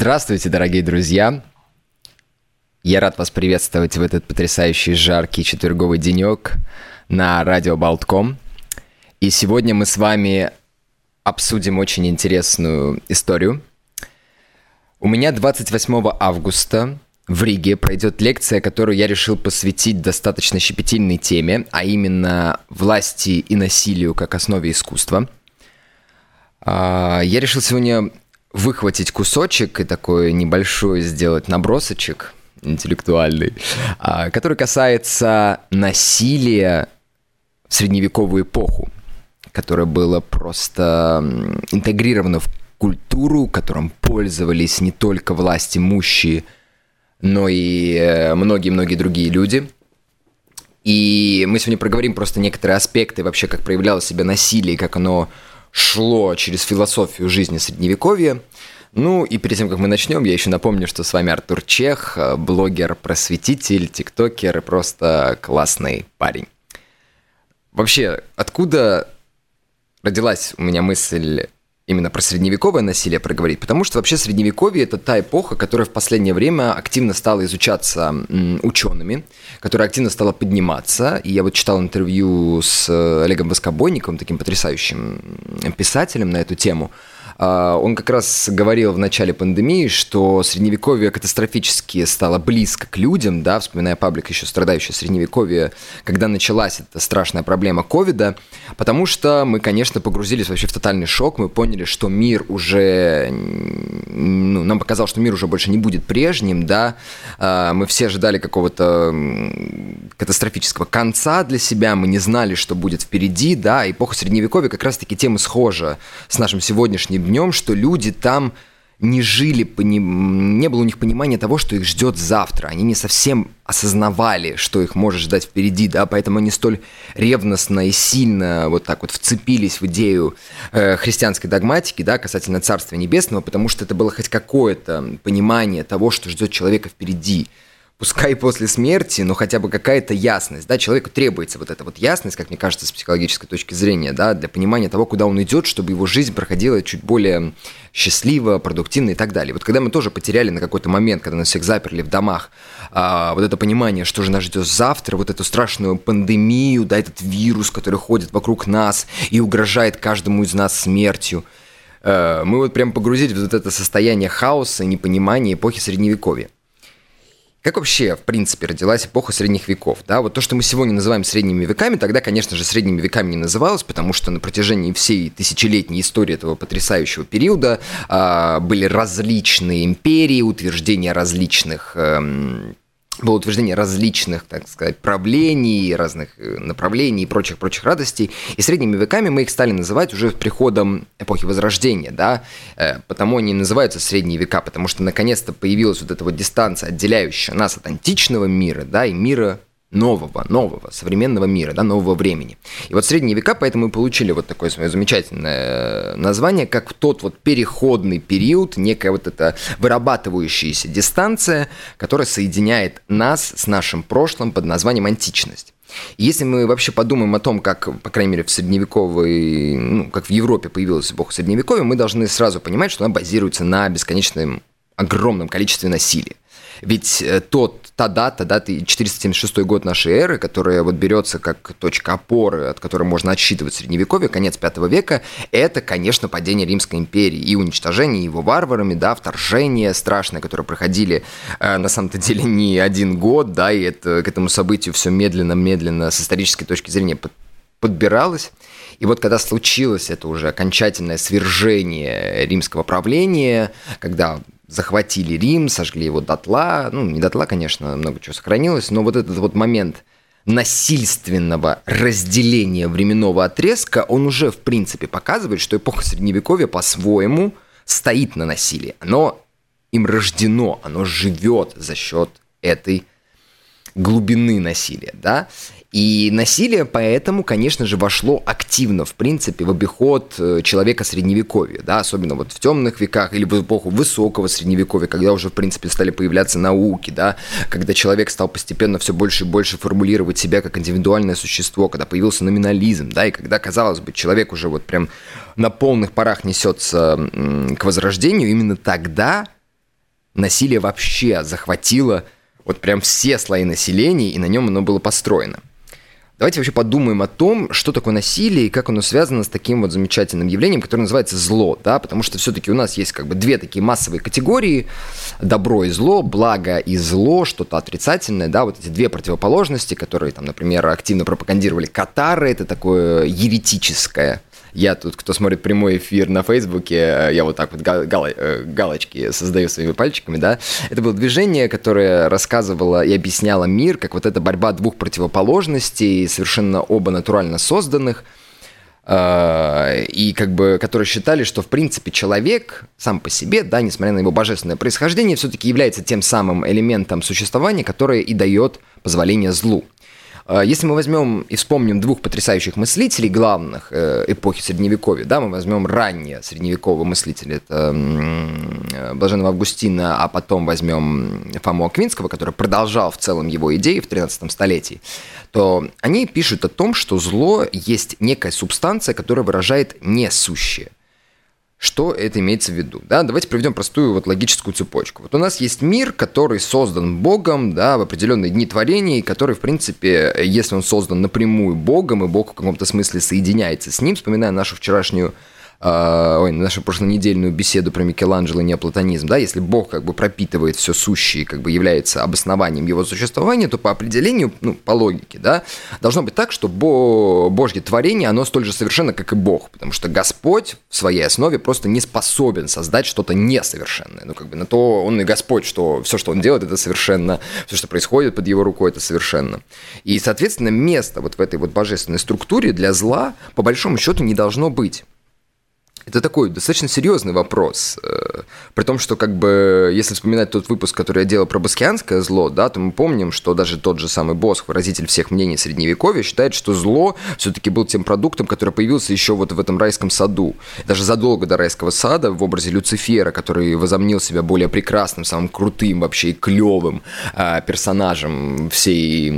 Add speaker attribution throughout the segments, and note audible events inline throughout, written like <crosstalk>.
Speaker 1: Здравствуйте, дорогие друзья! Я рад вас приветствовать в этот потрясающий жаркий четверговый денек на радио Болтком. И сегодня мы с вами обсудим очень интересную историю. У меня 28 августа в Риге пройдет лекция, которую я решил посвятить достаточно щепетильной теме, а именно власти и насилию как основе искусства. А, я решил сегодня выхватить кусочек и такой небольшой сделать набросочек интеллектуальный, а, который касается насилия в средневековую эпоху, которое было просто интегрировано в культуру, которым пользовались не только власти имущие, но и э, многие-многие другие люди. И мы сегодня проговорим просто некоторые аспекты вообще, как проявляло себя насилие, как оно шло через философию жизни Средневековья. Ну и перед тем, как мы начнем, я еще напомню, что с вами Артур Чех, э, блогер, просветитель, тиктокер и просто классный парень. Вообще, откуда родилась у меня мысль именно про средневековое насилие проговорить, потому что вообще средневековье это та эпоха, которая в последнее время активно стала изучаться учеными, которая активно стала подниматься. И я вот читал интервью с э, Олегом Воскобойниковым, таким потрясающим писателем на эту тему. А, он как раз говорил в начале пандемии, что средневековье катастрофически стало близко к людям, да, вспоминая паблик еще страдающий средневековье, когда началась эта страшная проблема ковида, потому что мы, конечно, погрузились вообще в тотальный шок, мы поняли, что мир уже, ну, нам показалось, что мир уже больше не будет прежним, да, а, мы все ожидали какого-то катастрофического конца для себя, мы не знали, что будет впереди, да, эпоха средневековья как раз-таки тема схожа с нашим сегодняшним днем, что люди там не жили, не было у них понимания того, что их ждет завтра. Они не совсем осознавали, что их может ждать впереди, да, поэтому они столь ревностно и сильно вот так вот вцепились в идею э, христианской догматики, да, касательно Царства Небесного, потому что это было хоть какое-то понимание того, что ждет человека впереди пускай после смерти, но хотя бы какая-то ясность, да, человеку требуется вот эта вот ясность, как мне кажется, с психологической точки зрения, да, для понимания того, куда он идет, чтобы его жизнь проходила чуть более счастливо, продуктивно и так далее. Вот когда мы тоже потеряли на какой-то момент, когда нас всех заперли в домах, а, вот это понимание, что же нас ждет завтра, вот эту страшную пандемию, да, этот вирус, который ходит вокруг нас и угрожает каждому из нас смертью, э, мы вот прям погрузились в вот это состояние хаоса, непонимания эпохи Средневековья. Как вообще, в принципе, родилась эпоха средних веков? Да, вот то, что мы сегодня называем средними веками, тогда, конечно же, средними веками не называлось, потому что на протяжении всей тысячелетней истории этого потрясающего периода э, были различные империи, утверждения различных э, было утверждение различных, так сказать, правлений, разных э, направлений и прочих-прочих радостей. И средними веками мы их стали называть уже приходом эпохи Возрождения, да, э, потому они называются средние века, потому что наконец-то появилась вот эта вот дистанция, отделяющая нас от античного мира, да, и мира нового, нового, современного мира, да, нового времени. И вот средние века поэтому и получили вот такое свое замечательное название, как тот вот переходный период, некая вот эта вырабатывающаяся дистанция, которая соединяет нас с нашим прошлым под названием античность. И если мы вообще подумаем о том, как, по крайней мере, в средневековой, ну, как в Европе появилась эпоха средневековья, мы должны сразу понимать, что она базируется на бесконечном огромном количестве насилия. Ведь э, тот, та дата, дата 476 год нашей эры, которая вот берется как точка опоры, от которой можно отсчитывать средневековье, конец пятого века, это, конечно, падение Римской империи и уничтожение его варварами, да, вторжение страшное, которое проходили э, на самом-то деле не один год, да, и это, к этому событию все медленно-медленно с исторической точки зрения под, подбиралось. И вот когда случилось это уже окончательное свержение римского правления, когда захватили Рим, сожгли его дотла. Ну, не дотла, конечно, много чего сохранилось, но вот этот вот момент насильственного разделения временного отрезка, он уже, в принципе, показывает, что эпоха Средневековья по-своему стоит на насилии. Оно им рождено, оно живет за счет этой глубины насилия, да. И насилие поэтому, конечно же, вошло активно, в принципе, в обиход э, человека средневековья, да, особенно вот в темных веках или в эпоху высокого средневековья, когда уже, в принципе, стали появляться науки, да, когда человек стал постепенно все больше и больше формулировать себя как индивидуальное существо, когда появился номинализм, да, и когда, казалось бы, человек уже вот прям на полных парах несется к возрождению, именно тогда насилие вообще захватило вот прям все слои населения, и на нем оно было построено. Давайте вообще подумаем о том, что такое насилие и как оно связано с таким вот замечательным явлением, которое называется зло, да, потому что все-таки у нас есть как бы две такие массовые категории, добро и зло, благо и зло, что-то отрицательное, да, вот эти две противоположности, которые там, например, активно пропагандировали катары, это такое еретическое я тут, кто смотрит прямой эфир на Фейсбуке, э, я вот так вот гал- э, галочки создаю своими пальчиками, да. Это было движение, которое рассказывало и объясняло мир, как вот эта борьба двух противоположностей, совершенно оба натурально созданных, э, и как бы, которые считали, что в принципе человек сам по себе, да, несмотря на его божественное происхождение, все-таки является тем самым элементом существования, которое и дает позволение злу. А, если мы возьмем и вспомним двух потрясающих мыслителей главных э, эпохи Средневековья, да, мы возьмем ранние средневековые мыслители, это Блаженного Августина, а потом возьмем Фому Аквинского, который продолжал в целом его идеи в 13 столетии, то они пишут о том, что зло есть некая субстанция, которая выражает несущее. Что это имеется в виду? Да, давайте проведем простую вот логическую цепочку. Вот у нас есть мир, который создан Богом, да, в определенные дни творения, и который, в принципе, если он создан напрямую Богом, и Бог в каком-то смысле соединяется с ним, вспоминая нашу вчерашнюю э, ой, нашу прошлонедельную беседу про Микеланджело и неоплатонизм, да, если Бог как бы пропитывает все сущее, как бы является обоснованием его существования, то по определению, ну, по логике, да, должно быть так, что Бо... Божье творение, оно столь же совершенно, как и Бог, потому что Господь в своей основе просто не способен создать что-то несовершенное, ну, как бы на то он и Господь, что все, что он делает, это совершенно, все, что происходит под его рукой, это совершенно. И, соответственно, место вот в этой вот божественной структуре для зла, по большому счету, не должно быть. Это такой достаточно серьезный вопрос. Э, при том, что как бы, если вспоминать тот выпуск, который я делал про баскианское зло, да, то мы помним, что даже тот же самый Босх, выразитель всех мнений Средневековья, считает, что зло все-таки был тем продуктом, который появился еще вот в этом райском саду. Даже задолго до райского сада в образе Люцифера, который возомнил себя более прекрасным, самым крутым вообще и клевым э, персонажем всей,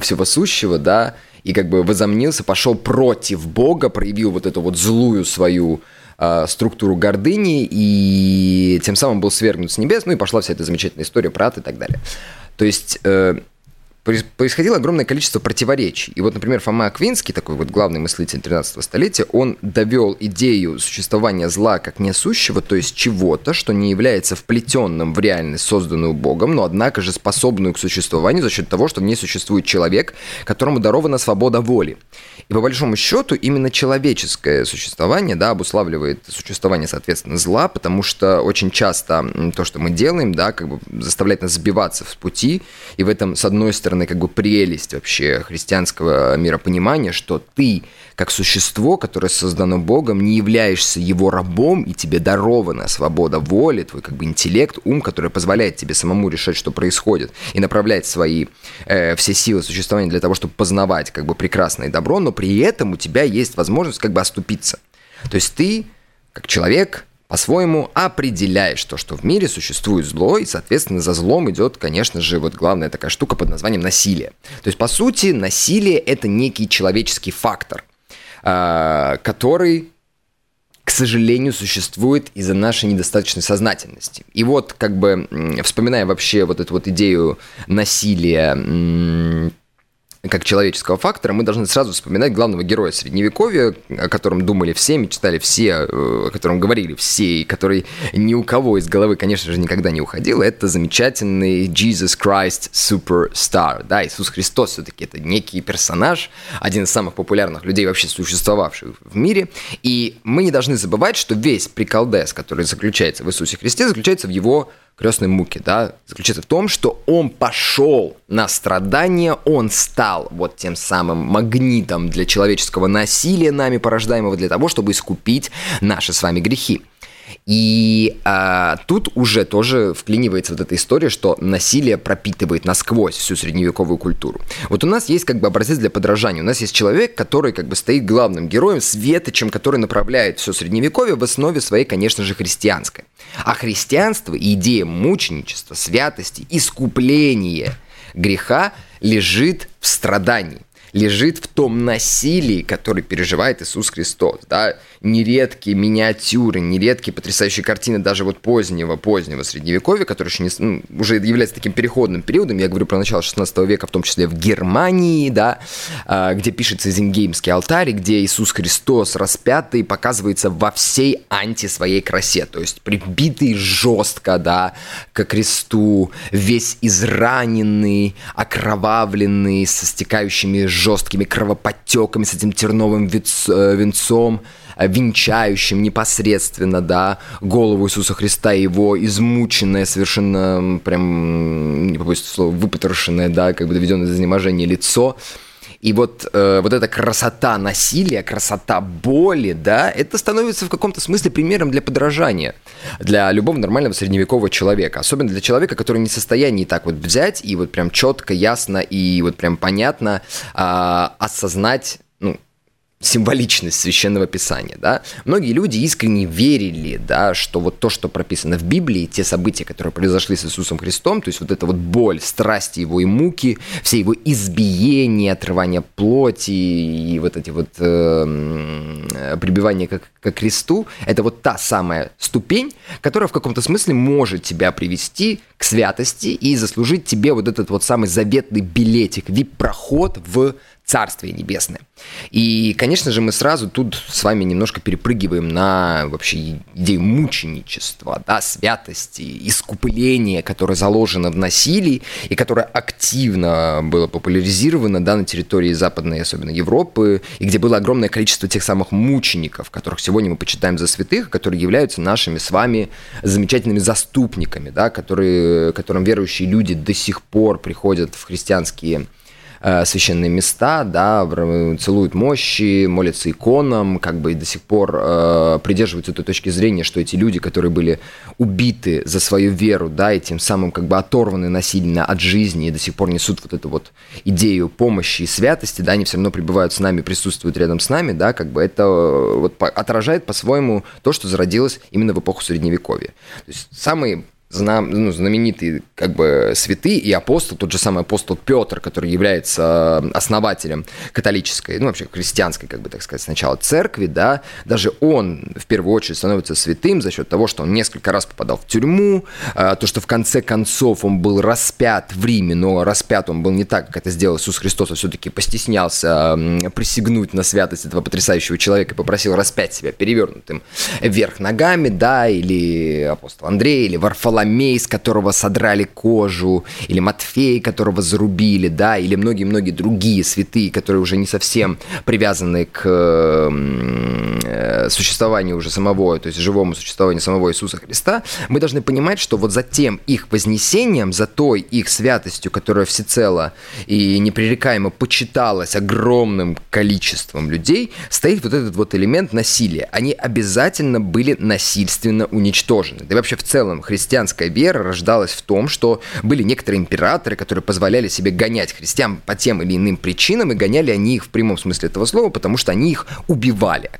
Speaker 1: всего сущего, да, и как бы возомнился, пошел против Бога, проявил вот эту вот злую свою э, структуру гордыни и тем самым был свергнут с небес, ну и пошла вся эта замечательная история про ад и так далее. То есть э, происходило огромное количество противоречий. И вот, например, Фома Аквинский, такой вот главный мыслитель 13 столетия, он довел идею существования зла как несущего, то есть чего-то, что не является вплетенным в реальность, созданную Богом, но однако же способную к существованию за счет того, что в ней существует человек, которому дарована свобода воли. И по большому счету именно человеческое существование да, обуславливает существование, соответственно, зла, потому что очень часто то, что мы делаем, да, как бы заставляет нас сбиваться с пути, и в этом, с одной стороны, стороны, как бы прелесть вообще христианского миропонимания, что ты, как существо, которое создано Богом, не являешься его рабом, и тебе дарована свобода воли, твой как бы интеллект, ум, который позволяет тебе самому решать, что происходит, и направлять свои э, все силы существования для того, чтобы познавать как бы прекрасное добро, но при этом у тебя есть возможность как бы оступиться. То есть ты, как человек, по-своему определяешь то, что в мире существует зло, и, соответственно, за злом идет, конечно же, вот главная такая штука под названием насилие. То есть, по сути, насилие – это некий человеческий фактор, а, который к сожалению, существует из-за нашей недостаточной сознательности. И вот, как бы, вспоминая вообще вот эту вот идею насилия как человеческого фактора, мы должны сразу вспоминать главного героя Средневековья, о котором думали все, мечтали все, э, о котором говорили все, и который ни у кого из головы, конечно же, никогда не уходил. Это замечательный Jesus Christ Superstar. Да, Иисус Христос все-таки это некий персонаж, один из самых популярных людей, вообще существовавших в мире. И мы не должны забывать, что весь приколдес, который заключается в Иисусе Христе, заключается в его крестной муки, да, заключается в том, что он пошел на страдания, он стал вот тем самым магнитом для человеческого насилия нами порождаемого для того, чтобы искупить наши с вами грехи. И а, тут уже тоже вклинивается вот эта история, что насилие пропитывает насквозь всю средневековую культуру. Вот у нас есть как бы образец для подражания. У нас есть человек, который как бы стоит главным героем, светочем, который направляет все средневековье в основе своей, конечно же, христианской. А христианство и идея мученичества, святости, искупления греха лежит в страдании. Лежит в том насилии, которое переживает Иисус Христос, да, нередкие миниатюры, нередкие потрясающие картины даже вот позднего, позднего средневековья, который еще не, ну, уже является таким переходным периодом, я говорю про начало 16 века, в том числе в Германии, да, а, где пишется Зингеймский алтарь, где Иисус Христос распятый показывается во всей анти своей красе, то есть прибитый жестко, да, к кресту, весь израненный, окровавленный, со стекающими жесткими кровоподтеками, с этим терновым э, венцом, Э, венчающим непосредственно, да, голову Иисуса Христа, его измученное, совершенно прям, не побоюсь слова, выпотрошенное, да, как бы доведенное до изнеможения лицо, и вот, э, вот эта красота насилия, красота боли, да, это становится в каком-то смысле примером для подражания для любого нормального средневекового человека. Особенно для человека, который не в состоянии так вот взять и вот прям четко, ясно и вот прям понятно э, осознать символичность священного писания, да. Многие люди искренне верили, да, что вот то, что прописано в Библии, те события, которые произошли с Иисусом Христом, то есть вот эта вот боль, страсти его и муки, все его избиения, отрывание плоти и вот эти вот э, прибивания к, к кресту, это вот та самая ступень, которая в каком-то смысле может тебя привести к святости и заслужить тебе вот этот вот самый заветный билетик, вип-проход в Царствие Небесное. И, конечно же, мы сразу тут с вами немножко перепрыгиваем на вообще идею мученичества, да, святости, искупления, которое заложено в насилии и которое активно было популяризировано да, на территории Западной, особенно Европы, и где было огромное количество тех самых мучеников, которых сегодня мы почитаем за святых, которые являются нашими с вами замечательными заступниками, да, которые, которым верующие люди до сих пор приходят в христианские э, священные места, да, целуют мощи, молятся иконам, как бы до сих пор э, придерживаются той точки зрения, что эти люди, которые были убиты за свою веру, да, и тем самым как бы оторваны насильно от жизни и до сих пор несут вот эту вот идею помощи и святости, да, они все равно пребывают с нами, присутствуют рядом с нами, да, как бы это э, вот отражает по-своему то, что зародилось именно в эпоху Средневековья. То есть самые ну, знаменитые как бы святые и апостол, тот же самый апостол Петр, который является основателем католической, ну вообще христианской, как бы так сказать, сначала церкви, да, даже он в первую очередь становится святым за счет того, что он несколько раз попадал в тюрьму, э, то, что в конце концов он был распят в Риме, но распят он был не так, как это сделал Иисус Христос, а все-таки постеснялся присягнуть на святость этого потрясающего человека и попросил распять себя перевернутым вверх ногами, да, или апостол Андрей, или Варфоломей, Варфоломей, с которого содрали кожу, или Матфей, которого зарубили, да, или многие-многие другие святые, которые уже не совсем привязаны к э, существованию уже самого, то есть живому существованию самого Иисуса Христа, мы должны понимать, что вот за тем их вознесением, за той их святостью, которая всецело и непререкаемо почиталась огромным количеством людей, стоит вот этот вот элемент насилия. Они обязательно были насильственно уничтожены. Да и вообще в целом христианство христианская вера рождалась в том, что были некоторые императоры, которые позволяли себе гонять христиан по тем или иным причинам, и гоняли они их в прямом смысле этого слова, потому что они их убивали.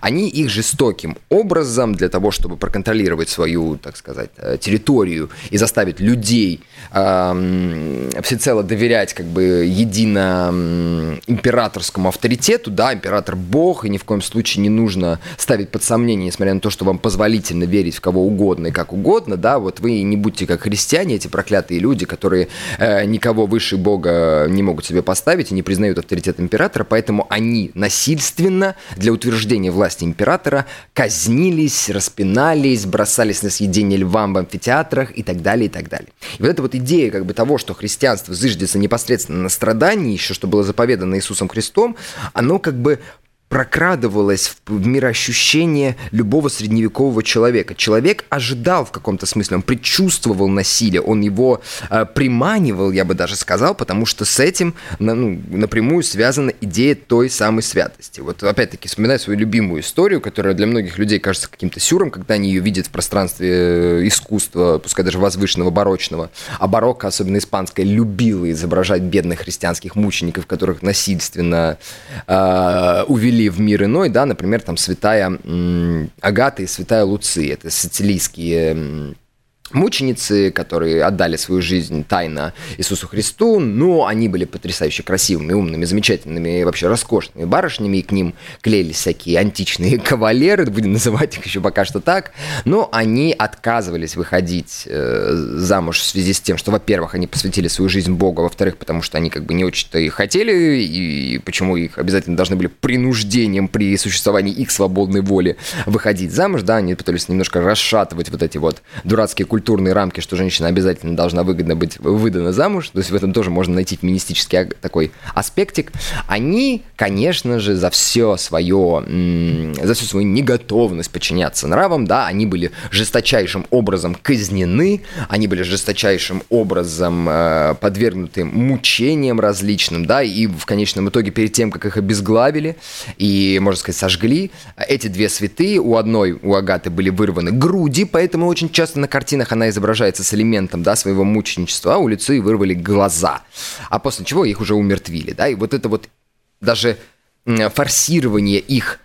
Speaker 1: Они их жестоким образом для того, чтобы проконтролировать свою, так сказать, э, территорию и заставить людей э, всецело доверять как бы едино императорскому авторитету, да, император бог, и ни в коем случае не нужно ставить под сомнение, несмотря на то, что вам позволительно верить в кого угодно и как угодно, да, вот вы не будьте как христиане, эти проклятые люди, которые э, никого выше бога не могут себе поставить и не признают авторитет императора, поэтому они насильственно для утверждения утверждения власти императора казнились, распинались, бросались на съедение львам в амфитеатрах и так далее, и так далее. И вот эта вот идея как бы того, что христианство зыждется непосредственно на страдании, еще что было заповедано Иисусом Христом, оно как бы прокрадывалось в мироощущение любого средневекового человека. Человек ожидал в каком-то смысле, он предчувствовал насилие, он его э, приманивал, я бы даже сказал, потому что с этим ну, напрямую связана идея той самой святости. Вот опять-таки вспоминаю свою любимую историю, которая для многих людей кажется каким-то сюром, когда они ее видят в пространстве э, искусства, пускай даже возвышенного, барочного. А барокко, особенно испанское, любило изображать бедных христианских мучеников, которых насильственно э, увели ввели в мир иной, да, например, там святая Агата и святая Луция, это сицилийские мученицы, которые отдали свою жизнь тайно Иисусу Христу, но они были потрясающе красивыми, умными, замечательными, вообще роскошными барышнями, и к ним клеились всякие античные <laughs> кавалеры, будем называть их еще пока что так, но они отказывались выходить э, замуж в связи с тем, что, во-первых, они посвятили свою жизнь Богу, во-вторых, потому что они как бы не очень-то и хотели, и почему их обязательно должны были принуждением при существовании их свободной воли выходить замуж, да, они пытались немножко расшатывать вот эти вот дурацкие культуры культурные рамки, что женщина обязательно должна выгодно быть выдана замуж, то есть в этом тоже можно найти феминистический такой аспектик, они, конечно же, за все свое, за всю свою неготовность подчиняться нравам, да, они были жесточайшим образом казнены, они были жесточайшим образом э, подвергнуты мучениям различным, да, и в конечном итоге перед тем, как их обезглавили и, можно сказать, сожгли, эти две святые, у одной, у Агаты были вырваны груди, поэтому очень часто на картинах картинах она изображается с элементом, да, своего мученичества, а у Люции вырвали глаза, а после чего их уже умертвили, да, и вот это вот даже форсирование их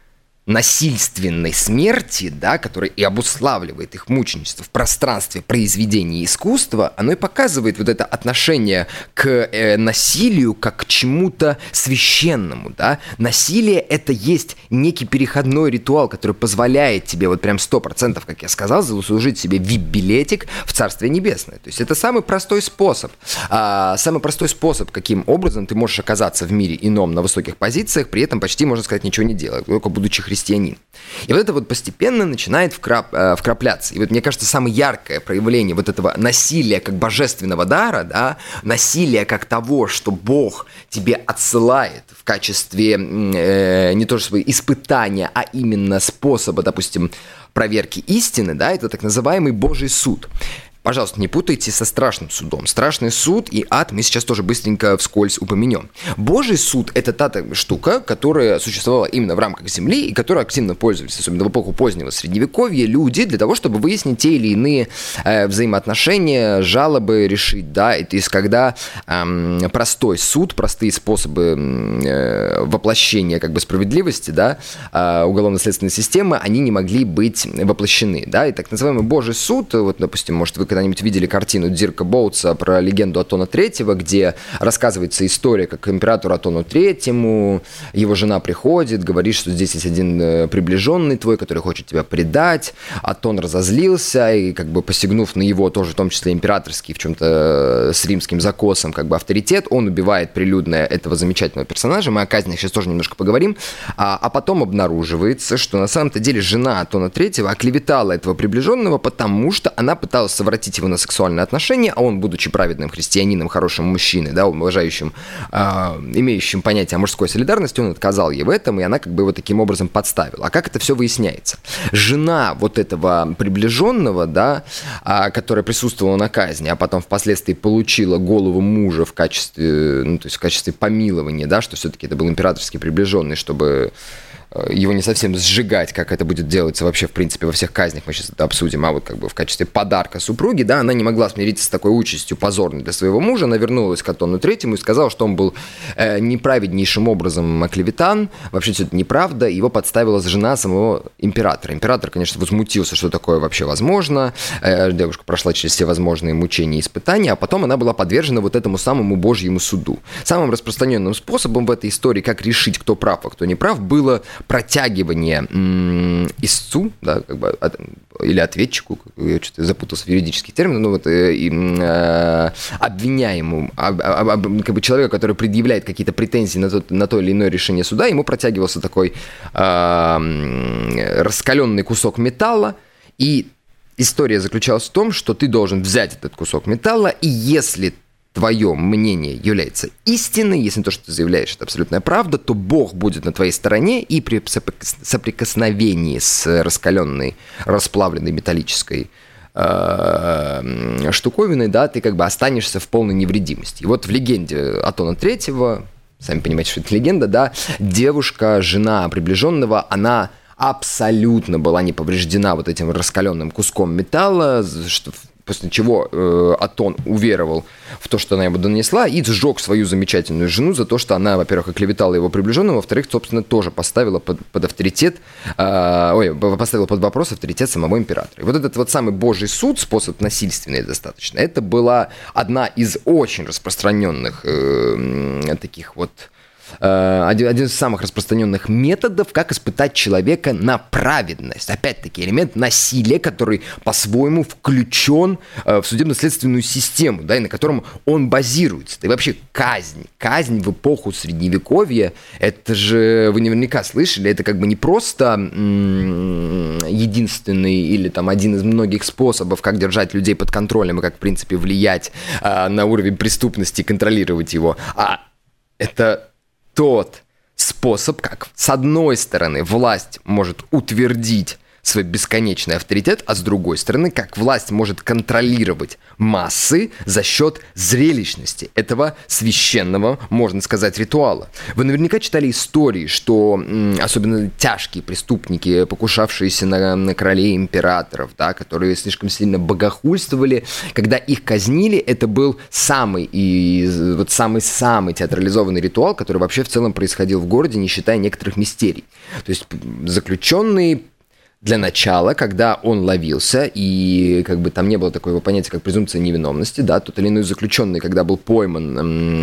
Speaker 1: насильственной смерти, да, которая и обуславливает их мученичество в пространстве произведения искусства, оно и показывает вот это отношение к э, насилию как к чему-то священному, да. Насилие — это есть некий переходной ритуал, который позволяет тебе вот прям сто процентов, как я сказал, заслужить себе вип-билетик в Царствие Небесное. То есть это самый простой способ. А, самый простой способ, каким образом ты можешь оказаться в мире ином на высоких позициях, при этом почти, можно сказать, ничего не делая, только будучи христианин. И вот это вот постепенно начинает вкрап, э, вкрапляться. И вот мне кажется, самое яркое проявление вот этого насилия как божественного дара, да, насилия как того, что Бог тебе отсылает в качестве э, не то что испытания, а именно способа, допустим, проверки истины, да, это так называемый Божий суд. Пожалуйста, не путайте со страшным судом. Страшный суд и ад мы сейчас тоже быстренько вскользь упомянем. Божий суд – это та штука, которая существовала именно в рамках Земли и которой активно пользовались, особенно в эпоху позднего Средневековья, люди для того, чтобы выяснить те или иные э, взаимоотношения, жалобы решить, да, и то есть когда э, простой суд, простые способы э, воплощения как бы справедливости, да, э, уголовно-следственной системы, они не могли быть воплощены, да, и так называемый Божий суд, вот, допустим, может, вы когда-нибудь видели картину Дирка Боутса про легенду Атона Третьего, где рассказывается история, как императору Атону Третьему его жена приходит, говорит, что здесь есть один э, приближенный твой, который хочет тебя предать. Атон разозлился и, как бы посягнув на его тоже, в том числе императорский, в чем-то э, с римским закосом, как бы авторитет, он убивает прилюдно этого замечательного персонажа. Мы о казнях сейчас тоже немножко поговорим. А, а потом обнаруживается, что на самом-то деле жена Атона Третьего оклеветала этого приближенного, потому что она пыталась совратить обратить его на сексуальные отношения, а он, будучи праведным христианином, хорошим мужчиной, да, уважающим, э, имеющим понятие о мужской солидарности, он отказал ей в этом, и она как бы его таким образом подставила. А как это все выясняется? Жена вот этого приближенного, да, э, которая присутствовала на казни, а потом впоследствии получила голову мужа в качестве, ну, то есть в качестве помилования, да, что все-таки это был императорский приближенный, чтобы его не совсем сжигать, как это будет делаться вообще, в принципе, во всех казнях, мы сейчас это обсудим, а вот как бы в качестве подарка супруги, да, она не могла смириться с такой участью позорной для своего мужа, она вернулась к Атону Третьему и сказала, что он был э, неправеднейшим образом оклеветан, вообще все это неправда, его подставила жена самого императора. Император, конечно, возмутился, что такое вообще возможно, э, девушка прошла через все возможные мучения и испытания, а потом она была подвержена вот этому самому божьему суду. Самым распространенным способом в этой истории, как решить, кто прав, а кто не прав, было протягивание истцу, да, как бы, или ответчику, я что-то запутался в юридических терминах, ну вот э, э, обвиняемому, об, об, об, как бы человека, который предъявляет какие-то претензии на то, на то или иное решение суда, ему протягивался такой э, раскаленный кусок металла, и история заключалась в том, что ты должен взять этот кусок металла, и если твое мнение является истиной, если то, что ты заявляешь, это абсолютная правда, то Бог будет на твоей стороне, и при соприкосновении с раскаленной, расплавленной металлической э, штуковиной, да, ты как бы останешься в полной невредимости. И вот в легенде Атона Третьего, сами понимаете, что это легенда, да, девушка, жена приближенного, она абсолютно была не повреждена вот этим раскаленным куском металла, что после чего э, Атон уверовал в то, что она ему донесла, и сжег свою замечательную жену за то, что она, во-первых, оклеветала его приближенного, во-вторых, собственно, тоже поставила под, под авторитет, э, ой, поставила под вопрос авторитет самого императора. И вот этот вот самый божий суд, способ насильственный достаточно, это была одна из очень распространенных э, таких вот один, один из самых распространенных методов, как испытать человека на праведность. Опять-таки, элемент насилия, который по-своему включен э, в судебно-следственную систему, да, и на котором он базируется. И вообще казнь. Казнь в эпоху Средневековья, это же, вы наверняка слышали, это как бы не просто единственный или там один из многих способов, как держать людей под контролем и как, в принципе, влиять э, на уровень преступности, контролировать его, а это тот способ, как с одной стороны власть может утвердить свой бесконечный авторитет, а с другой стороны, как власть может контролировать массы за счет зрелищности этого священного, можно сказать, ритуала. Вы наверняка читали истории, что особенно тяжкие преступники, покушавшиеся на, на королей императоров, да, которые слишком сильно богохульствовали, когда их казнили, это был самый и вот самый-самый театрализованный ритуал, который вообще в целом происходил в городе, не считая некоторых мистерий. То есть заключенные для начала, когда он ловился, и как бы там не было такого понятия, как презумпция невиновности, да, тот или иной заключенный, когда был пойман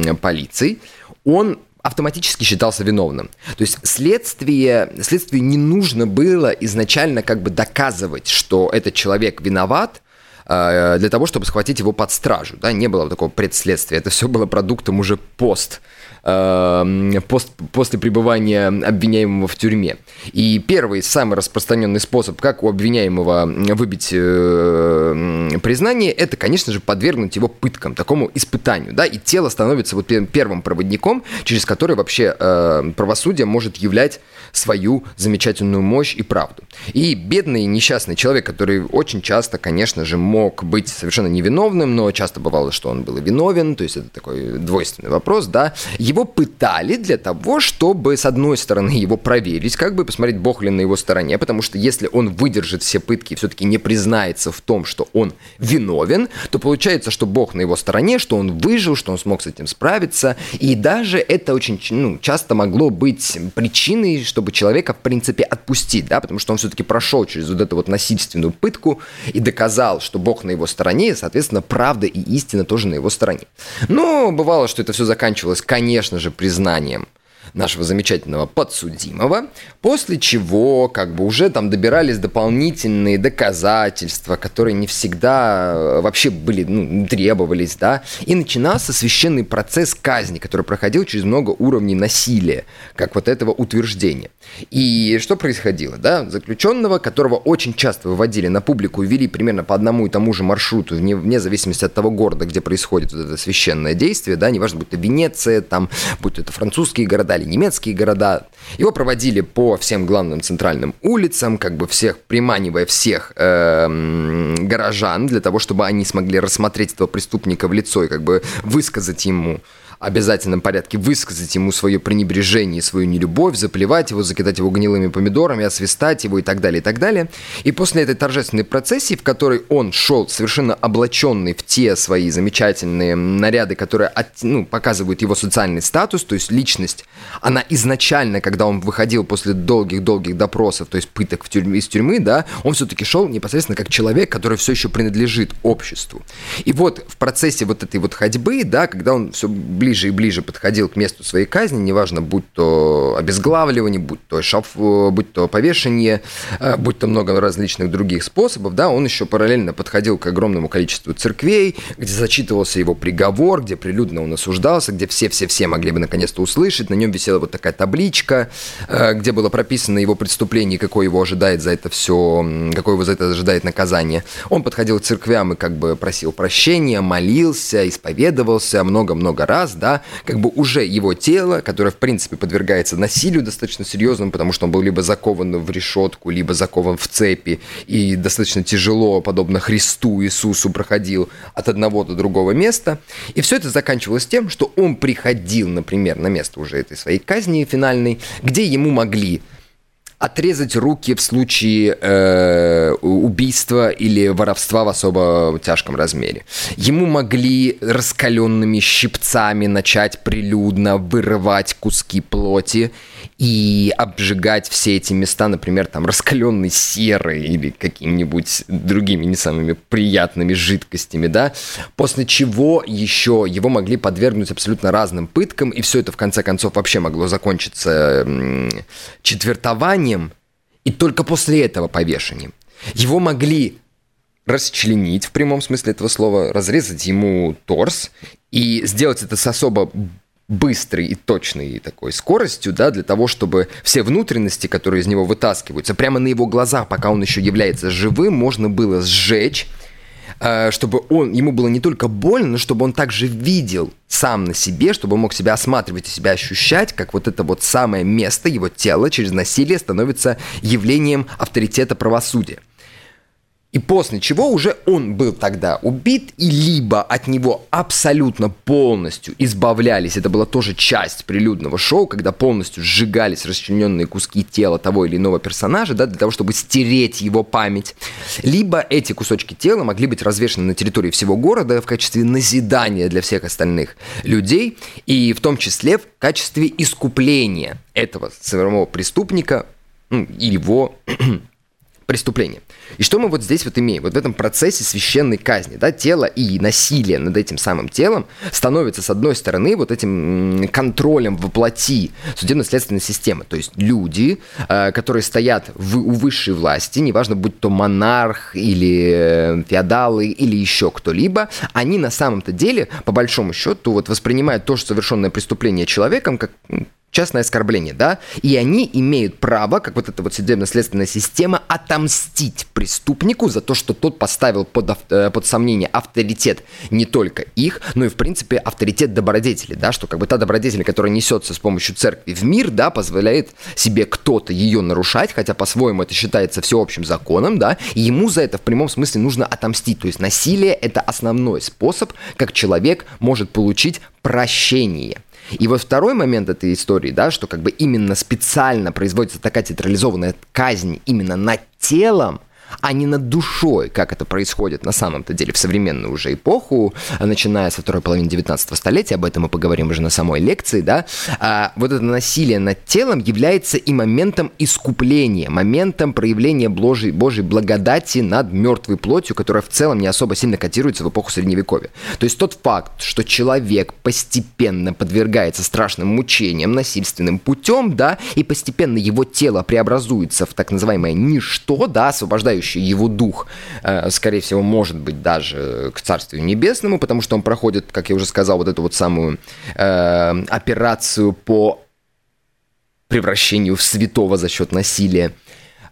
Speaker 1: м, полицией, он автоматически считался виновным. То есть следствие, следствию не нужно было изначально как бы доказывать, что этот человек виноват, э, для того, чтобы схватить его под стражу. Да? Не было такого предследствия. Это все было продуктом уже пост э, пост, после пребывания обвиняемого в тюрьме. И первый, самый распространенный способ, как у обвиняемого выбить э, признание, это, конечно же, подвергнуть его пыткам, такому испытанию, да, и тело становится вот первым проводником, через который вообще э, правосудие может являть свою замечательную мощь и правду. И бедный несчастный человек, который очень часто, конечно же, мог быть совершенно невиновным, но часто бывало, что он был и виновен, то есть это такой двойственный вопрос, да, его пытали для того, чтобы, с одной стороны, его проверить, как бы посмотреть, бог ли на его стороне, потому что если он выдержит все пытки и все-таки не признается в том, что он виновен, то получается, что бог на его стороне, что он выжил, что он смог с этим справиться, и даже это очень ну, часто могло быть причиной, чтобы человека, в принципе, отпустить, да, потому что он все-таки прошел через вот эту вот насильственную пытку и доказал, что бог на его стороне, и, соответственно, правда и истина тоже на его стороне. Но бывало, что это все заканчивалось, конечно, конечно же, признанием нашего замечательного подсудимого, после чего как бы уже там добирались дополнительные доказательства, которые не всегда э, вообще были, ну, требовались, да, и начинался священный процесс казни, который проходил через много уровней насилия, как вот этого утверждения. И что происходило, да, заключенного, которого очень часто выводили на публику и вели примерно по одному и тому же маршруту, вне, вне зависимости от того города, где происходит вот это священное действие, да, неважно, будь то Венеция, там, будь то это французские города или немецкие города. Его проводили по всем главным центральным улицам, как бы всех, приманивая всех э, горожан для того, чтобы они смогли рассмотреть этого преступника в лицо и как бы высказать ему обязательном порядке высказать ему свое пренебрежение, свою нелюбовь, заплевать его, закидать его гнилыми помидорами, освистать его и так далее, и так далее. И после этой торжественной процессии, в которой он шел совершенно облаченный в те свои замечательные наряды, которые от, ну, показывают его социальный статус, то есть личность, она изначально, когда он выходил после долгих-долгих допросов, то есть пыток в тюрьме, из тюрьмы, да, он все-таки шел непосредственно как человек, который все еще принадлежит обществу. И вот в процессе вот этой вот ходьбы, да, когда он все ближе ближе и ближе подходил к месту своей казни, неважно, будь то обезглавливание, будь то, шаф, будь то повешение, э, будь то много различных других способов, да, он еще параллельно подходил к огромному количеству церквей, где зачитывался его приговор, где прилюдно он осуждался, где все-все-все могли бы наконец-то услышать, на нем висела вот такая табличка, э, где было прописано его преступление, какое его ожидает за это все, какое его за это ожидает наказание. Он подходил к церквям и как бы просил прощения, молился, исповедовался много-много раз, да, как бы уже его тело, которое, в принципе, подвергается насилию достаточно серьезному, потому что он был либо закован в решетку, либо закован в цепи, и достаточно тяжело, подобно Христу Иисусу, проходил от одного до другого места. И все это заканчивалось тем, что он приходил, например, на место уже этой своей казни финальной, где ему могли отрезать руки в случае э, убийства или воровства в особо тяжком размере. Ему могли раскаленными щипцами начать прилюдно вырывать куски плоти и обжигать все эти места, например, там раскаленной серой или какими-нибудь другими не самыми приятными жидкостями, да, после чего еще его могли подвергнуть абсолютно разным пыткам, и все это в конце концов вообще могло закончиться четвертованием, и только после этого повешением. Его могли расчленить в прямом смысле этого слова, разрезать ему торс и сделать это с особо быстрой и точной такой скоростью, да, для того, чтобы все внутренности, которые из него вытаскиваются, прямо на его глазах, пока он еще является живым, можно было сжечь, чтобы он, ему было не только больно, но чтобы он также видел сам на себе, чтобы он мог себя осматривать и себя ощущать, как вот это вот самое место, его тело через насилие становится явлением авторитета правосудия. И после чего уже он был тогда убит, и либо от него абсолютно полностью избавлялись, это была тоже часть прилюдного шоу, когда полностью сжигались расчлененные куски тела того или иного персонажа, да, для того, чтобы стереть его память, либо эти кусочки тела могли быть развешаны на территории всего города в качестве назидания для всех остальных людей, и в том числе в качестве искупления этого самого преступника ну, его преступления. И что мы вот здесь вот имеем? Вот в этом процессе священной казни, да, тело и насилие над этим самым телом становится, с одной стороны, вот этим контролем воплоти судебно-следственной системы. То есть люди, э, которые стоят в, у высшей власти, неважно, будь то монарх или э, феодалы или еще кто-либо, они на самом-то деле, по большому счету, вот воспринимают то, что совершенное преступление человеком, как частное оскорбление, да, и они имеют право, как вот эта вот судебно-следственная система, отомстить преступнику за то, что тот поставил под, э, под сомнение авторитет не только их, но и, в принципе, авторитет добродетели, да, что как бы та добродетель, которая несется с помощью церкви в мир, да, позволяет себе кто-то ее нарушать, хотя по-своему это считается всеобщим законом, да, и ему за это в прямом смысле нужно отомстить, то есть насилие – это основной способ, как человек может получить прощение – и вот второй момент этой истории, да, что как бы именно специально производится такая театрализованная казнь именно над телом, а не над душой, как это происходит на самом-то деле в современную уже эпоху, начиная со второй половины 19 столетия, об этом мы поговорим уже на самой лекции, да, а вот это насилие над телом является и моментом искупления, моментом проявления Божьей, Божьей благодати над мертвой плотью, которая в целом не особо сильно котируется в эпоху Средневековья. То есть тот факт, что человек постепенно подвергается страшным мучениям насильственным путем, да, и постепенно его тело преобразуется в так называемое ничто, да, освобождающее возглавляющий его дух, э, скорее всего, может быть даже к Царствию Небесному, потому что он проходит, как я уже сказал, вот эту вот самую э, операцию по превращению в святого за счет насилия.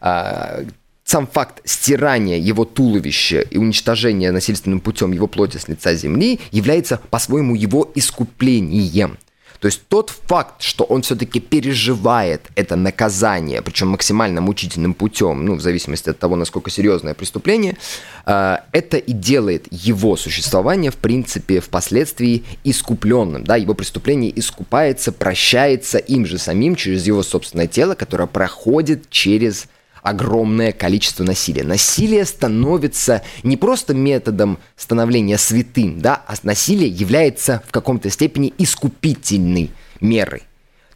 Speaker 1: А, сам факт стирания его туловища и уничтожения насильственным путем его плоти с лица земли является по-своему его искуплением. То есть тот факт, что он все-таки переживает это наказание, причем максимально мучительным путем, ну, в зависимости от того, насколько серьезное преступление, э, это и делает его существование, в принципе, впоследствии искупленным. Да? Его преступление искупается, прощается им же самим через его собственное тело, которое проходит через огромное количество насилия. Насилие становится не просто методом становления святым, да, а насилие является в каком-то степени искупительной мерой.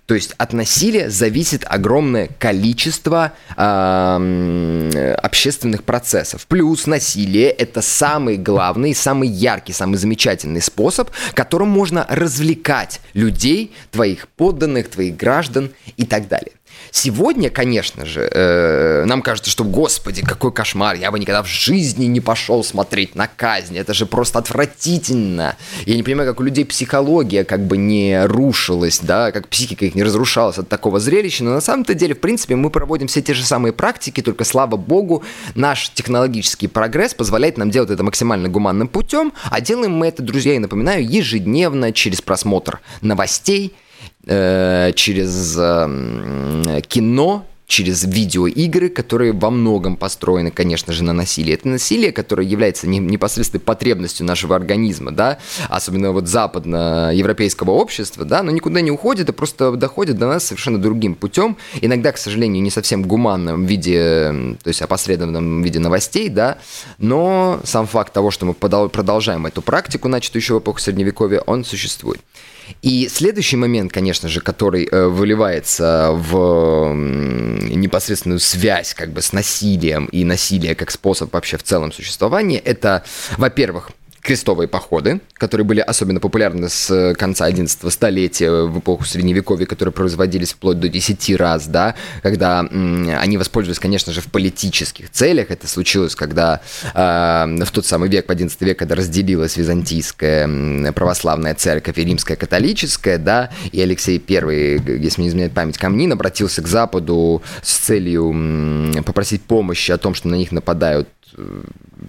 Speaker 1: То есть от насилия зависит огромное количество э, общественных процессов. Плюс насилие это самый главный, самый яркий, самый замечательный способ, которым можно развлекать людей, твоих подданных, твоих граждан и так далее. Сегодня, конечно же, э, нам кажется, что, господи, какой кошмар, я бы никогда в жизни не пошел смотреть на казнь, это же просто отвратительно. Я не понимаю, как у людей психология как бы не рушилась, да, как психика их не разрушалась от такого зрелища, но на самом-то деле, в принципе, мы проводим все те же самые практики, только, слава богу, наш технологический прогресс позволяет нам делать это максимально гуманным путем, а делаем мы это, друзья, я напоминаю, ежедневно через просмотр новостей, э, через э, кино, через видеоигры, которые во многом построены, конечно же, на насилии. Это насилие, которое является непосредственной потребностью нашего организма, да, особенно вот западноевропейского общества, да, но никуда не уходит, а просто доходит до нас совершенно другим путем, иногда, к сожалению, не совсем гуманном виде, то есть опосредованном виде новостей, да, но сам факт того, что мы продолжаем эту практику, начатую еще в эпоху Средневековья, он существует. И следующий момент, конечно же, который э, выливается в непосредственную связь как бы с насилием и насилие как способ вообще в целом существования, это, во-первых, крестовые походы, которые были особенно популярны с э, конца 11 столетия в эпоху Средневековья, которые производились вплоть до 10 раз, да, когда они воспользовались, конечно же, в политических целях. Это случилось, когда э, в тот самый век, в 11 век, когда разделилась византийская православная церковь и римская католическая, да, и Алексей I, если не изменяет память, Камнин обратился к Западу с целью попросить помощи о том, что на них нападают э,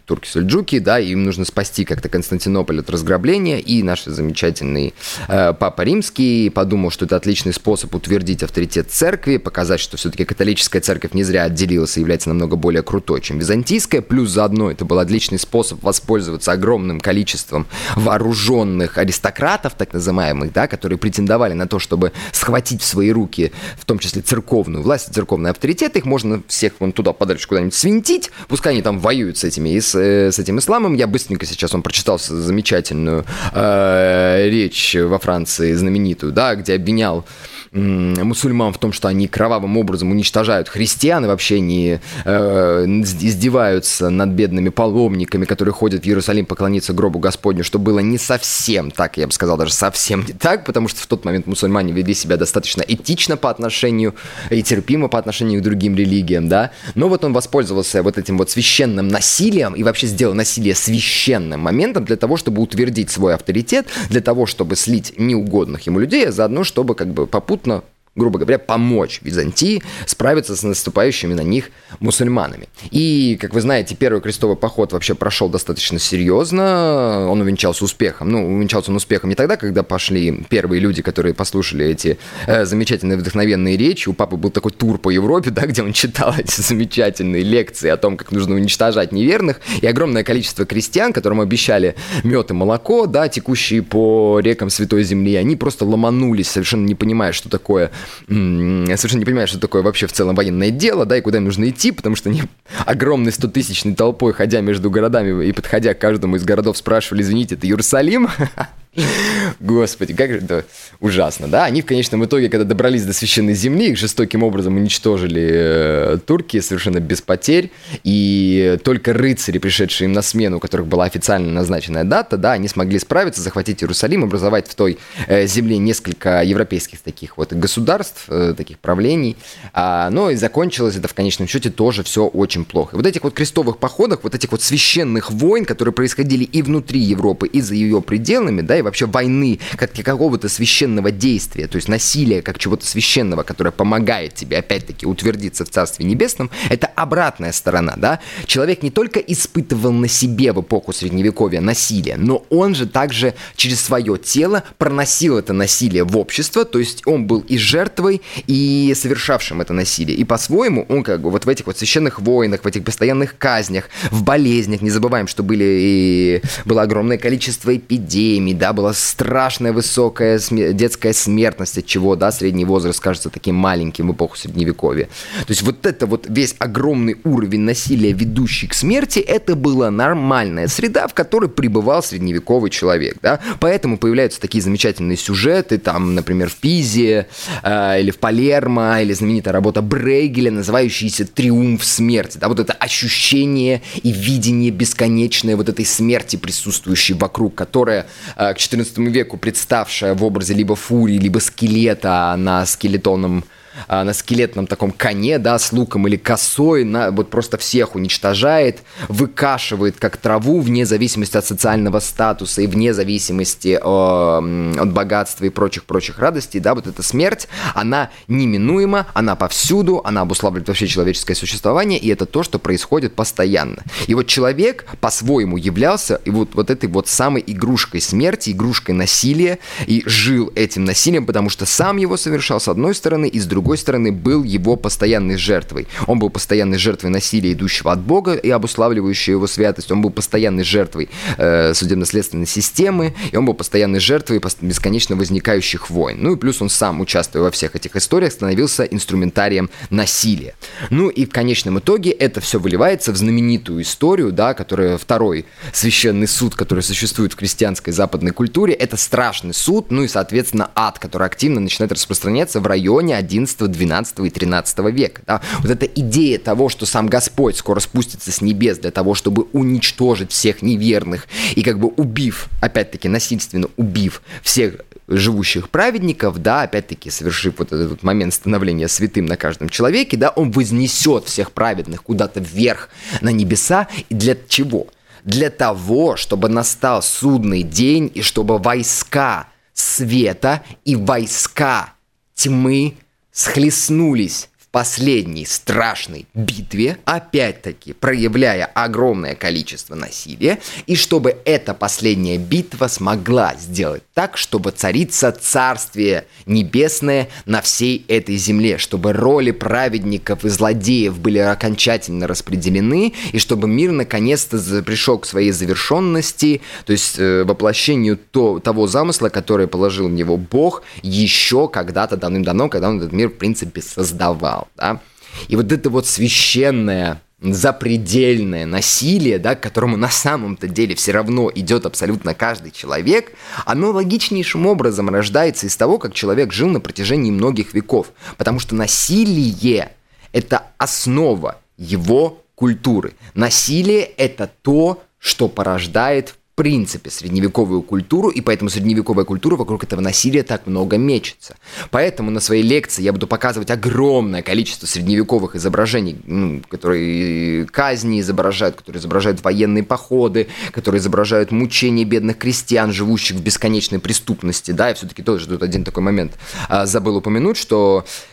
Speaker 1: турки-сельджуки, да, им нужно спасти как-то Константинополь от разграбления, и наш замечательный э, Папа Римский подумал, что это отличный способ утвердить авторитет церкви, показать, что все-таки католическая церковь не зря отделилась и является намного более крутой, чем византийская, плюс заодно это был отличный способ воспользоваться огромным количеством вооруженных аристократов, так называемых, да, которые претендовали на то, чтобы схватить в свои руки, в том числе церковную власть, церковный авторитет, их можно всех вон туда подальше куда-нибудь свинтить, пускай они там воюют с этими с, э, с этим исламом. Я быстренько сейчас, он прочитал замечательную э, речь во Франции, знаменитую, да, где обвинял мусульман в том, что они кровавым образом уничтожают христиан и вообще не э, издеваются над бедными паломниками, которые ходят в Иерусалим поклониться гробу Господню, что было не совсем так, я бы сказал, даже совсем не так, потому что в тот момент мусульмане вели себя достаточно этично по отношению и терпимо по отношению к другим религиям, да, но вот он воспользовался вот этим вот священным насилием и вообще сделал насилие священным моментом для того, чтобы утвердить свой авторитет, для того, чтобы слить неугодных ему людей, а заодно, чтобы как бы попутно абсолютно грубо говоря, помочь Византии справиться с наступающими на них мусульманами. И, как вы знаете, первый крестовый поход вообще прошел достаточно серьезно, он увенчался успехом. Ну, увенчался он успехом не тогда, когда пошли первые люди, которые послушали эти э, замечательные вдохновенные речи. У папы был такой тур по Европе, да, где он читал <laughs> эти замечательные лекции о том, как нужно уничтожать неверных, и огромное количество крестьян, которым обещали мед и молоко, да, текущие по рекам Святой Земли, они просто ломанулись, совершенно не понимая, что такое совершенно не понимаю, что такое вообще в целом военное дело, да, и куда им нужно идти, потому что они <laughs> огромной стотысячной толпой, ходя между городами и подходя к каждому из городов, спрашивали, извините, это Иерусалим? <laughs> <laughs> Господи, как же это ужасно, да? Они в конечном итоге, когда добрались до священной земли, их жестоким образом уничтожили э, турки совершенно без потерь, и только рыцари, пришедшие им на смену, у которых была официально назначенная дата, да, они смогли справиться, захватить Иерусалим, образовать в той э, земле несколько европейских таких вот государств, э, таких правлений, а, но и закончилось это в конечном счете тоже все очень плохо. Вот этих вот крестовых походах, вот этих вот священных войн, которые происходили и внутри Европы, и за ее пределами, да, и вообще войны, как какого-то священного действия, то есть насилия как чего-то священного, которое помогает тебе, опять-таки, утвердиться в Царстве Небесном, это обратная сторона, да. Человек не только испытывал на себе в эпоху Средневековья насилие, но он же также через свое тело проносил это насилие в общество, то есть он был и жертвой, и совершавшим это насилие. И по-своему он как бы вот в этих вот священных войнах, в этих постоянных казнях, в болезнях, не забываем, что были и было огромное количество эпидемий, да, была страшная высокая сме- детская смертность, от чего, да, средний возраст кажется таким маленьким в эпоху Средневековья. То есть вот это вот весь огромный уровень насилия, ведущий к смерти, это была нормальная среда, в которой пребывал средневековый человек, да. Поэтому появляются такие замечательные сюжеты, там, например, в Пизе, э, или в Палермо, или знаменитая работа Брейгеля, называющаяся «Триумф смерти», да, вот это ощущение и видение бесконечной вот этой смерти, присутствующей вокруг, которая э, к XIV веку представшая в образе либо фурии, либо скелета на скелетонном а, на скелетном таком коне, да, с луком или косой, на, вот просто всех уничтожает, выкашивает как траву вне зависимости от социального статуса и вне зависимости э, от богатства и прочих-прочих радостей, да, вот эта смерть, она неминуема, она повсюду, она обуславливает вообще человеческое существование, и это то, что происходит постоянно. И вот человек по-своему являлся и вот, вот этой вот самой игрушкой смерти, игрушкой насилия, и жил этим насилием, потому что сам его совершал с одной стороны, и с другой другой стороны, был его постоянной жертвой. Он был постоянной жертвой насилия, идущего от Бога и обуславливающей его святость. Он был постоянной жертвой э, судебно-следственной системы, и он был постоянной жертвой бесконечно возникающих войн. Ну и плюс он сам, участвуя во всех этих историях, становился инструментарием насилия. Ну и в конечном итоге это все выливается в знаменитую историю, да, которая второй священный суд, который существует в христианской западной культуре, это страшный суд, ну и, соответственно, ад, который активно начинает распространяться в районе 11, 12 и 13 века. Да. Вот эта идея того, что сам Господь скоро спустится с небес для того, чтобы уничтожить всех неверных и как бы убив, опять-таки насильственно убив всех живущих праведников, да, опять-таки совершив вот этот момент становления святым на каждом человеке, да, он вознесет всех праведных куда-то вверх на небеса. И для чего? Для того, чтобы настал судный день и чтобы войска света и войска тьмы схлестнулись последней страшной битве, опять-таки проявляя огромное количество насилия, и чтобы эта последняя битва смогла сделать так, чтобы царица царствие небесное на всей этой земле, чтобы роли праведников и злодеев были окончательно распределены, и чтобы мир наконец-то пришел к своей завершенности, то есть э, воплощению то, того замысла, который положил в него Бог еще когда-то давным-давно, когда он этот мир, в принципе, создавал канал, да. И вот это вот священное запредельное насилие, да, к которому на самом-то деле все равно идет абсолютно каждый человек, оно логичнейшим образом рождается из того, как человек жил на протяжении многих веков. Потому что насилие – это основа его культуры. Насилие – это то, что порождает принципе средневековую культуру, и поэтому средневековая культура вокруг этого насилия так много мечется. Поэтому на своей лекции я буду показывать огромное количество средневековых изображений, ну, которые казни изображают, которые изображают военные походы, которые изображают мучения бедных крестьян, живущих в бесконечной преступности. Да, я все-таки тоже тут один такой момент а, забыл упомянуть, что Э,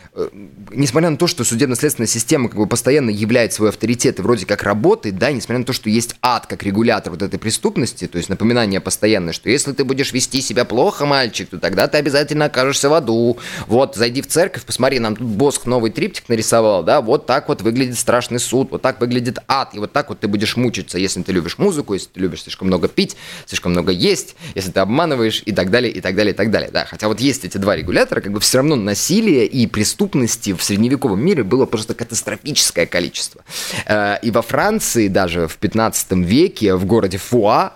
Speaker 1: несмотря на то, что судебно-следственная система как бы постоянно являет свой авторитет и вроде как работает, да, несмотря на то, что есть ад как регулятор вот этой преступности, то есть напоминание постоянное, что если ты будешь вести себя плохо, мальчик, то тогда ты обязательно окажешься в аду. Вот, зайди в церковь, посмотри, нам тут Боск новый триптик нарисовал, да, вот так вот выглядит страшный суд, вот так выглядит ад, и вот так вот ты будешь мучиться, если ты любишь музыку, если ты любишь слишком много пить, слишком много есть, если ты обманываешь и так далее, и так далее, и так далее, да. Хотя вот есть эти два регулятора, как бы все равно насилие и преступность преступности в средневековом мире было просто катастрофическое количество. Э, и во Франции даже в 15 веке в городе Фуа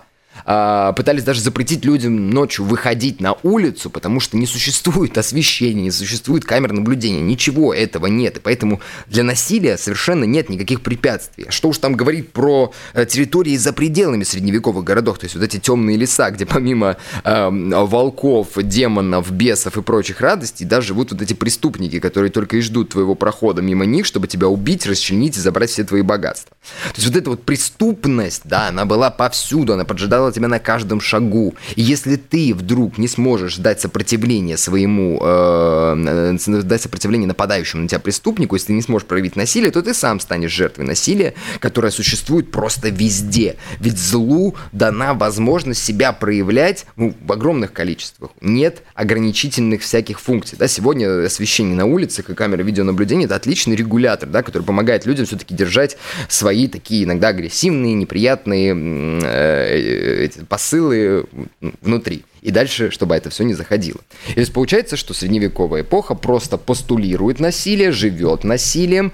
Speaker 1: а, пытались даже запретить людям ночью выходить на улицу, потому что не существует <laughs> освещения, не существует камер наблюдения, ничего этого нет, и поэтому для насилия совершенно нет никаких препятствий. Что уж там говорить про э, территории за пределами средневековых городов, то есть вот эти темные леса, где помимо э, волков, демонов, бесов и прочих радостей, даже живут вот эти преступники, которые только и ждут твоего прохода мимо них, чтобы тебя убить, расчленить и забрать все твои богатства. То есть вот эта вот преступность, да, она была повсюду, она поджидала тебя на каждом шагу. И если ты вдруг не сможешь дать сопротивление своему, э, э, дать сопротивление нападающему на тебя преступнику, если ты не сможешь проявить насилие, то ты сам станешь жертвой насилия, которое существует просто везде. Ведь злу дана возможность себя проявлять ну, в огромных количествах. Нет ограничительных всяких функций. Да? Сегодня освещение на улицах и камеры видеонаблюдения – это отличный регулятор, да, который помогает людям все-таки держать свои такие иногда агрессивные, неприятные э, эти посылы внутри и дальше, чтобы это все не заходило. И то есть получается, что средневековая эпоха просто постулирует насилие, живет насилием,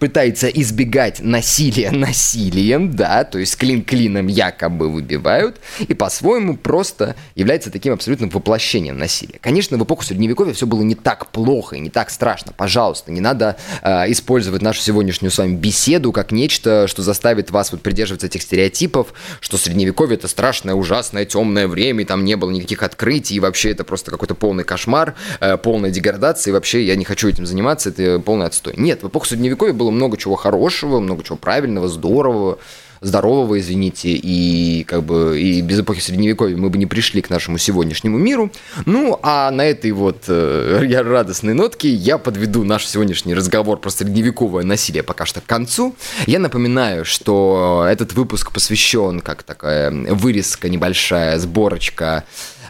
Speaker 1: пытается избегать насилия насилием, да, то есть клин клином якобы выбивают, и по-своему просто является таким абсолютным воплощением насилия. Конечно, в эпоху средневековья все было не так плохо и не так страшно. Пожалуйста, не надо э, использовать нашу сегодняшнюю с вами беседу как нечто, что заставит вас вот придерживаться этих стереотипов, что средневековье это страшное, ужасное, темное время, и там не было никаких открытий, и вообще это просто какой-то полный кошмар, э, полная деградация, и вообще я не хочу этим заниматься, это полный отстой. Нет, в эпоху Средневековья было много чего хорошего, много чего правильного, здорового, здорового, извините, и как бы и без эпохи Средневековья мы бы не пришли к нашему сегодняшнему миру. Ну, а на этой вот э, радостной нотке я подведу наш сегодняшний разговор про средневековое насилие пока что к концу. Я напоминаю, что этот выпуск посвящен как такая вырезка небольшая, сборочка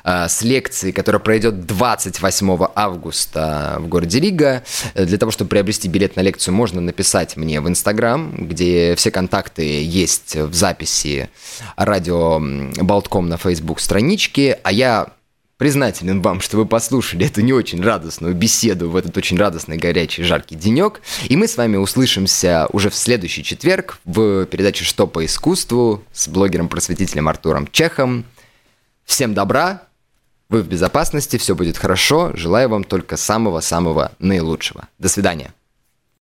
Speaker 1: с лекцией, которая пройдет 28 августа в городе Рига. Для того, чтобы приобрести билет на лекцию, можно написать мне в Инстаграм, где все контакты есть в записи радио Болтком на Facebook страничке, а я признателен вам, что вы послушали эту не очень радостную беседу в этот очень радостный, горячий, жаркий денек. И мы с вами услышимся уже в следующий четверг в передаче «Что по искусству» с блогером-просветителем Артуром Чехом. Всем добра, вы в безопасности, все будет хорошо. Желаю вам только самого-самого наилучшего. До свидания.